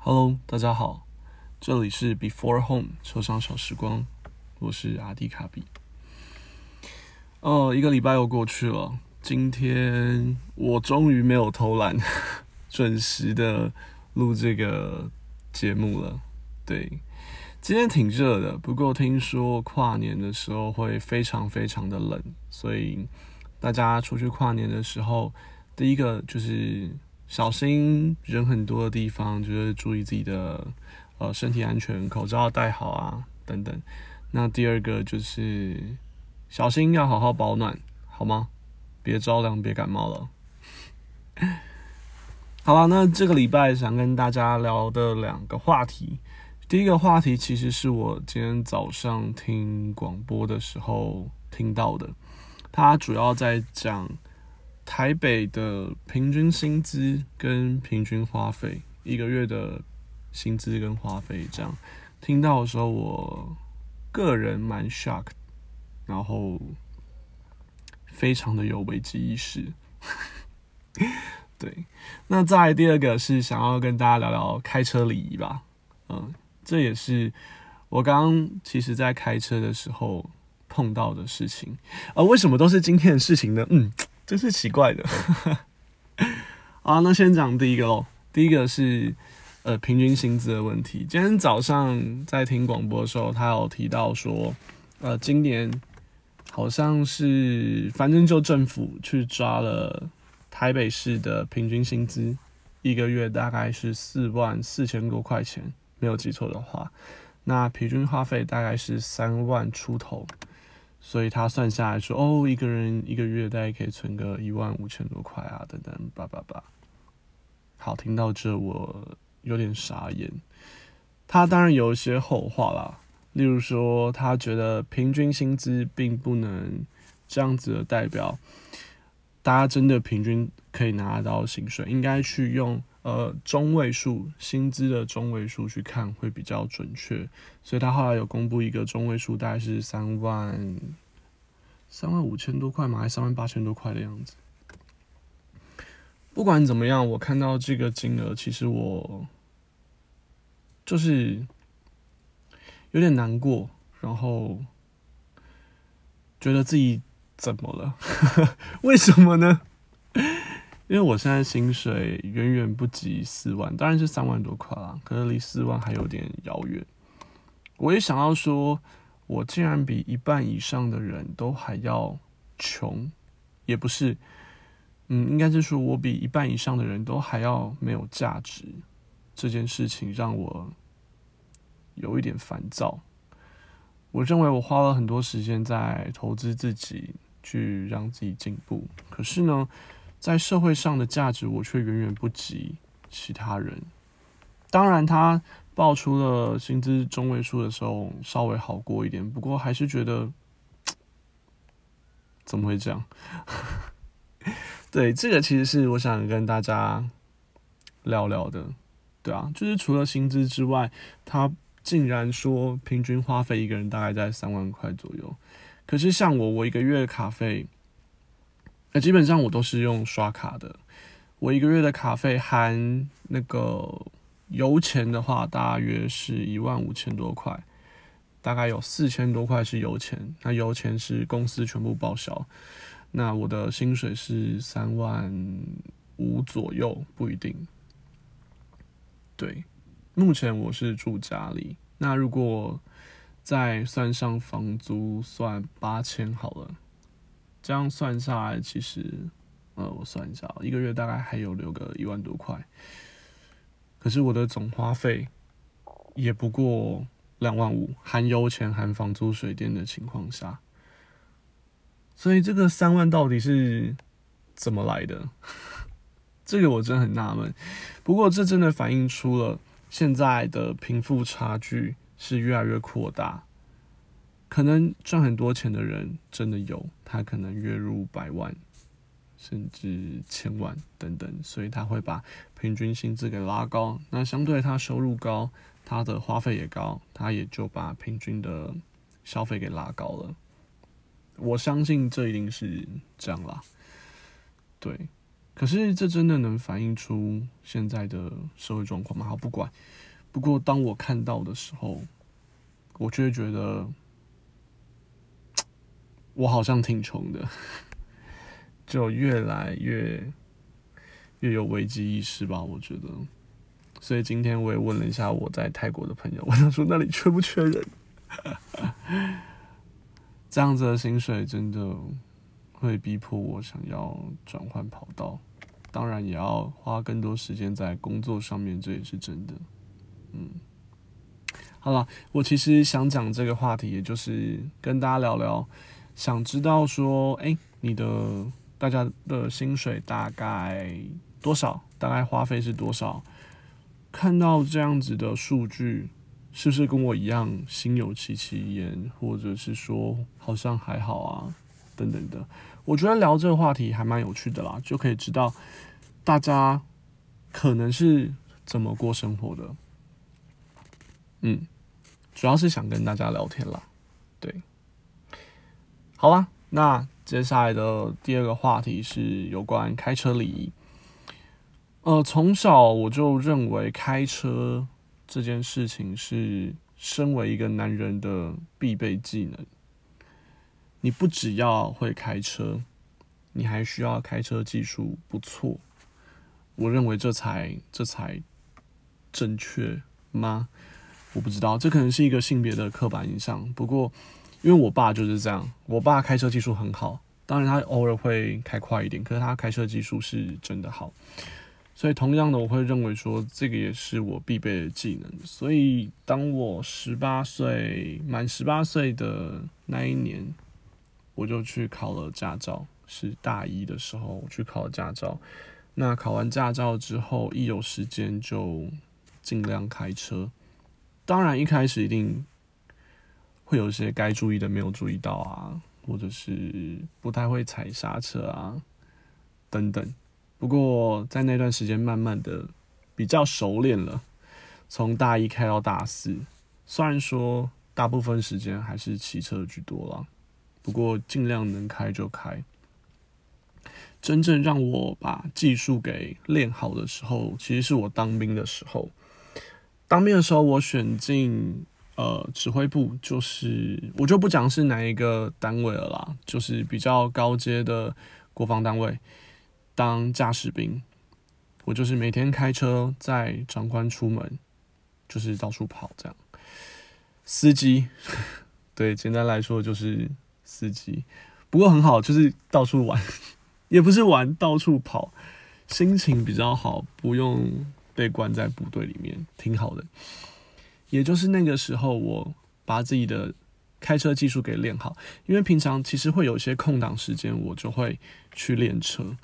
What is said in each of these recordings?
Hello，大家好，这里是 Before Home 车上小时光，我是阿迪卡比。哦，一个礼拜又过去了，今天我终于没有偷懒，准时的录这个节目了。对，今天挺热的，不过听说跨年的时候会非常非常的冷，所以大家出去跨年的时候，第一个就是小心人很多的地方，就是注意自己的呃身体安全，口罩戴好啊等等。那第二个就是小心要好好保暖，好吗？别着凉，别感冒了。好了，那这个礼拜想跟大家聊的两个话题，第一个话题其实是我今天早上听广播的时候听到的，它主要在讲台北的平均薪资跟平均花费，一个月的薪资跟花费这样。听到的时候，我个人蛮 shock，然后非常的有危机意识。对，那再第二个是想要跟大家聊聊开车礼仪吧。嗯，这也是我刚刚其实在开车的时候碰到的事情。啊，为什么都是今天的事情呢？嗯，真是奇怪的。啊，那先讲第一个喽。第一个是呃平均薪资的问题。今天早上在听广播的时候，他有提到说，呃，今年好像是反正就政府去抓了台北市的平均薪资，一个月大概是四万四千多块钱，没有记错的话，那平均花费大概是三万出头。所以他算下来说，哦，一个人一个月大概可以存个一万五千多块啊，等等，叭叭叭。好，听到这我有点傻眼。他当然有一些后话啦，例如说，他觉得平均薪资并不能这样子的代表大家真的平均可以拿到薪水，应该去用呃中位数薪资的中位数去看会比较准确。所以他后来有公布一个中位数，大概是三万三万五千多块嘛，还是三万八千多块的样子。不管怎么样，我看到这个金额，其实我就是有点难过，然后觉得自己怎么了？为什么呢？因为我现在薪水远远不及四万，当然是三万多块啦，可是离四万还有点遥远。我也想要说，我竟然比一半以上的人都还要穷，也不是。嗯，应该是说，我比一半以上的人都还要没有价值，这件事情让我有一点烦躁。我认为我花了很多时间在投资自己，去让自己进步，可是呢，在社会上的价值我却远远不及其他人。当然，他报出了薪资中位数的时候稍微好过一点，不过还是觉得怎么会这样？对，这个其实是我想跟大家聊聊的，对啊，就是除了薪资之外，他竟然说平均花费一个人大概在三万块左右。可是像我，我一个月的卡费，基本上我都是用刷卡的。我一个月的卡费含那个油钱的话，大约是一万五千多块，大概有四千多块是油钱，那油钱是公司全部报销。那我的薪水是三万五左右，不一定。对，目前我是住家里。那如果再算上房租，算八千好了。这样算下来，其实，呃，我算一下，一个月大概还有留个一万多块。可是我的总花费也不过两万五，含油钱、含房租、水电的情况下。所以这个三万到底是怎么来的？这个我真的很纳闷。不过这真的反映出了现在的贫富差距是越来越扩大。可能赚很多钱的人真的有，他可能月入百万，甚至千万等等，所以他会把平均薪资给拉高。那相对他收入高，他的花费也高，他也就把平均的消费给拉高了。我相信这一定是这样啦，对。可是这真的能反映出现在的社会状况吗？好，不管。不过当我看到的时候，我就会觉得，我好像挺穷的，就越来越越有危机意识吧。我觉得，所以今天我也问了一下我在泰国的朋友，我想说那里缺不缺人？这样子的薪水真的会逼迫我想要转换跑道。当然也要花更多时间在工作上面，这也是真的。嗯，好了，我其实想讲这个话题，也就是跟大家聊聊，想知道说，哎，你的大家的薪水大概多少？大概花费是多少？看到这样子的数据，是不是跟我一样心有戚戚焉，或者是说好像还好啊？等等的。我觉得聊这个话题还蛮有趣的啦，就可以知道大家可能是怎么过生活的。嗯，主要是想跟大家聊天啦。对，好吧，那接下来的第二个话题是有关开车礼仪。呃，从小我就认为开车这件事情是身为一个男人的必备技能。你不只要会开车，你还需要开车技术不错。我认为这才这才正确吗？我不知道，这可能是一个性别的刻板印象。不过，因为我爸就是这样，我爸开车技术很好，当然他偶尔会开快一点，可是他开车技术是真的好。所以，同样的，我会认为说这个也是我必备的技能。所以，当我十八岁满十八岁的那一年。我就去考了驾照，是大一的时候我去考了驾照。那考完驾照之后，一有时间就尽量开车。当然，一开始一定会有一些该注意的没有注意到啊，或者是不太会踩刹车啊等等。不过在那段时间，慢慢的比较熟练了。从大一开到大四，虽然说大部分时间还是骑车居多了。不过尽量能开就开。真正让我把技术给练好的时候，其实是我当兵的时候。当兵的时候，我选进呃指挥部，就是我就不讲是哪一个单位了啦，就是比较高阶的国防单位，当驾驶兵。我就是每天开车载长官出门，就是到处跑这样。司机，对，简单来说就是。司机，不过很好，就是到处玩，也不是玩，到处跑，心情比较好，不用被关在部队里面，挺好的。也就是那个时候，我把自己的开车技术给练好，因为平常其实会有一些空档时间，我就会去练车。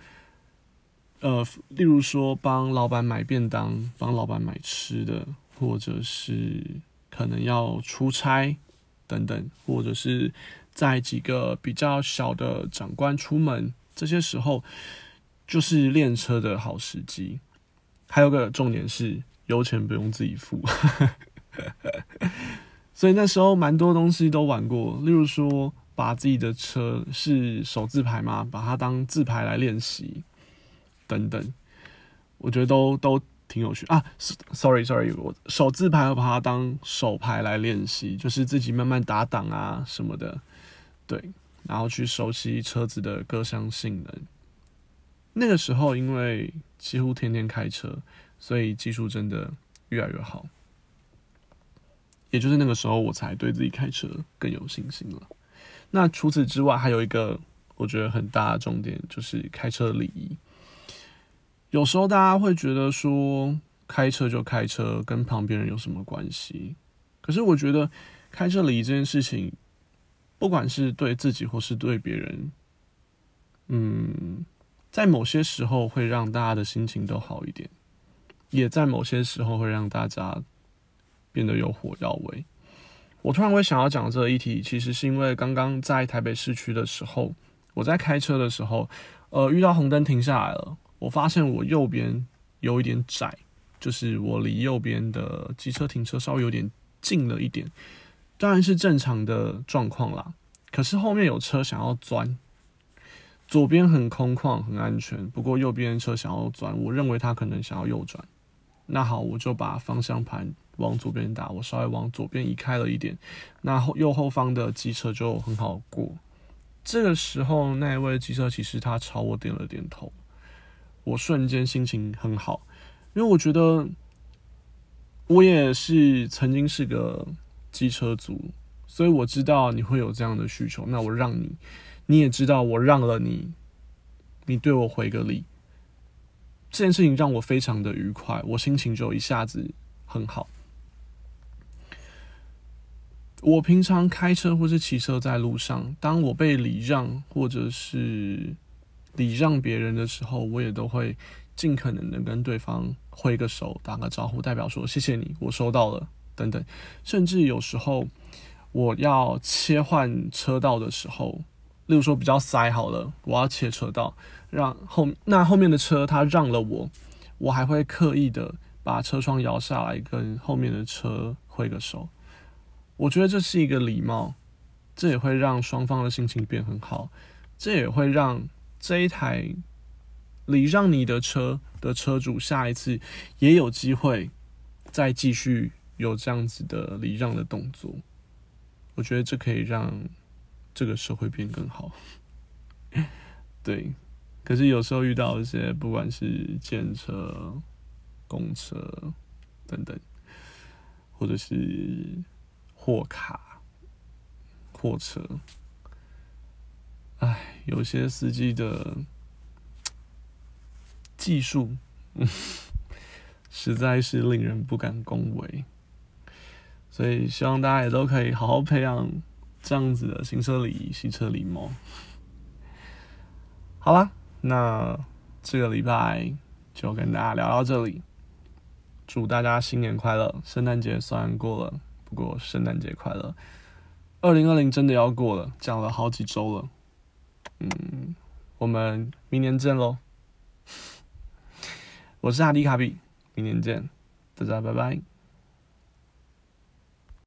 呃，例如说帮老板买便当，帮老板买吃的，或者是可能要出差等等，或者是。在几个比较小的长官出门，这些时候就是练车的好时机。还有个重点是，油钱不用自己付，所以那时候蛮多东西都玩过。例如说，把自己的车是手自排嘛，把它当自排来练习，等等，我觉得都都挺有趣啊。Sorry Sorry，我手自排我把它当手排来练习，就是自己慢慢打档啊什么的。对，然后去熟悉车子的各项性能。那个时候，因为几乎天天开车，所以技术真的越来越好。也就是那个时候，我才对自己开车更有信心了。那除此之外，还有一个我觉得很大的重点，就是开车礼仪。有时候大家会觉得说，开车就开车，跟旁边人有什么关系？可是我觉得，开车礼仪这件事情。不管是对自己或是对别人，嗯，在某些时候会让大家的心情都好一点，也在某些时候会让大家变得有火药味。我突然会想要讲这个议题，其实是因为刚刚在台北市区的时候，我在开车的时候，呃，遇到红灯停下来了，我发现我右边有一点窄，就是我离右边的机车停车稍微有点近了一点。当然是正常的状况啦，可是后面有车想要钻，左边很空旷，很安全，不过右边车想要钻，我认为他可能想要右转。那好，我就把方向盘往左边打，我稍微往左边移开了一点，那后右后方的机车就很好过。这个时候，那一位机车骑士他朝我点了点头，我瞬间心情很好，因为我觉得我也是曾经是个机车族，所以我知道你会有这样的需求，那我让你，你也知道我让了你，你对我回个礼。这件事情让我非常的愉快，我心情就一下子很好。我平常开车或是骑车在路上，当我被礼让或者是礼让别人的时候，我也都会尽可能的跟对方挥个手、打个招呼，代表说谢谢你，我收到了等等。甚至有时候我要切换车道的时候。例如说比较塞好了，我要切车道，让后那后面的车他让了我，我还会刻意的把车窗摇下来，跟后面的车挥个手。我觉得这是一个礼貌，这也会让双方的心情变很好，这也会让这一台礼让你的车的车主下一次也有机会再继续有这样子的礼让的动作。我觉得这可以让。这个社会变更好，对。可是有时候遇到一些，不管是建车、公车等等，或者是货卡、货车，哎，有些司机的技术，实在是令人不敢恭维。所以希望大家也都可以好好培养。这样子的行车礼仪、行车礼貌。好啦，那这个礼拜就跟大家聊到这里。祝大家新年快乐！圣诞节虽然过了，不过圣诞节快乐。二零二零真的要过了，讲了好几周了。嗯，我们明年见喽！我是哈迪卡比，明年见，大家拜拜。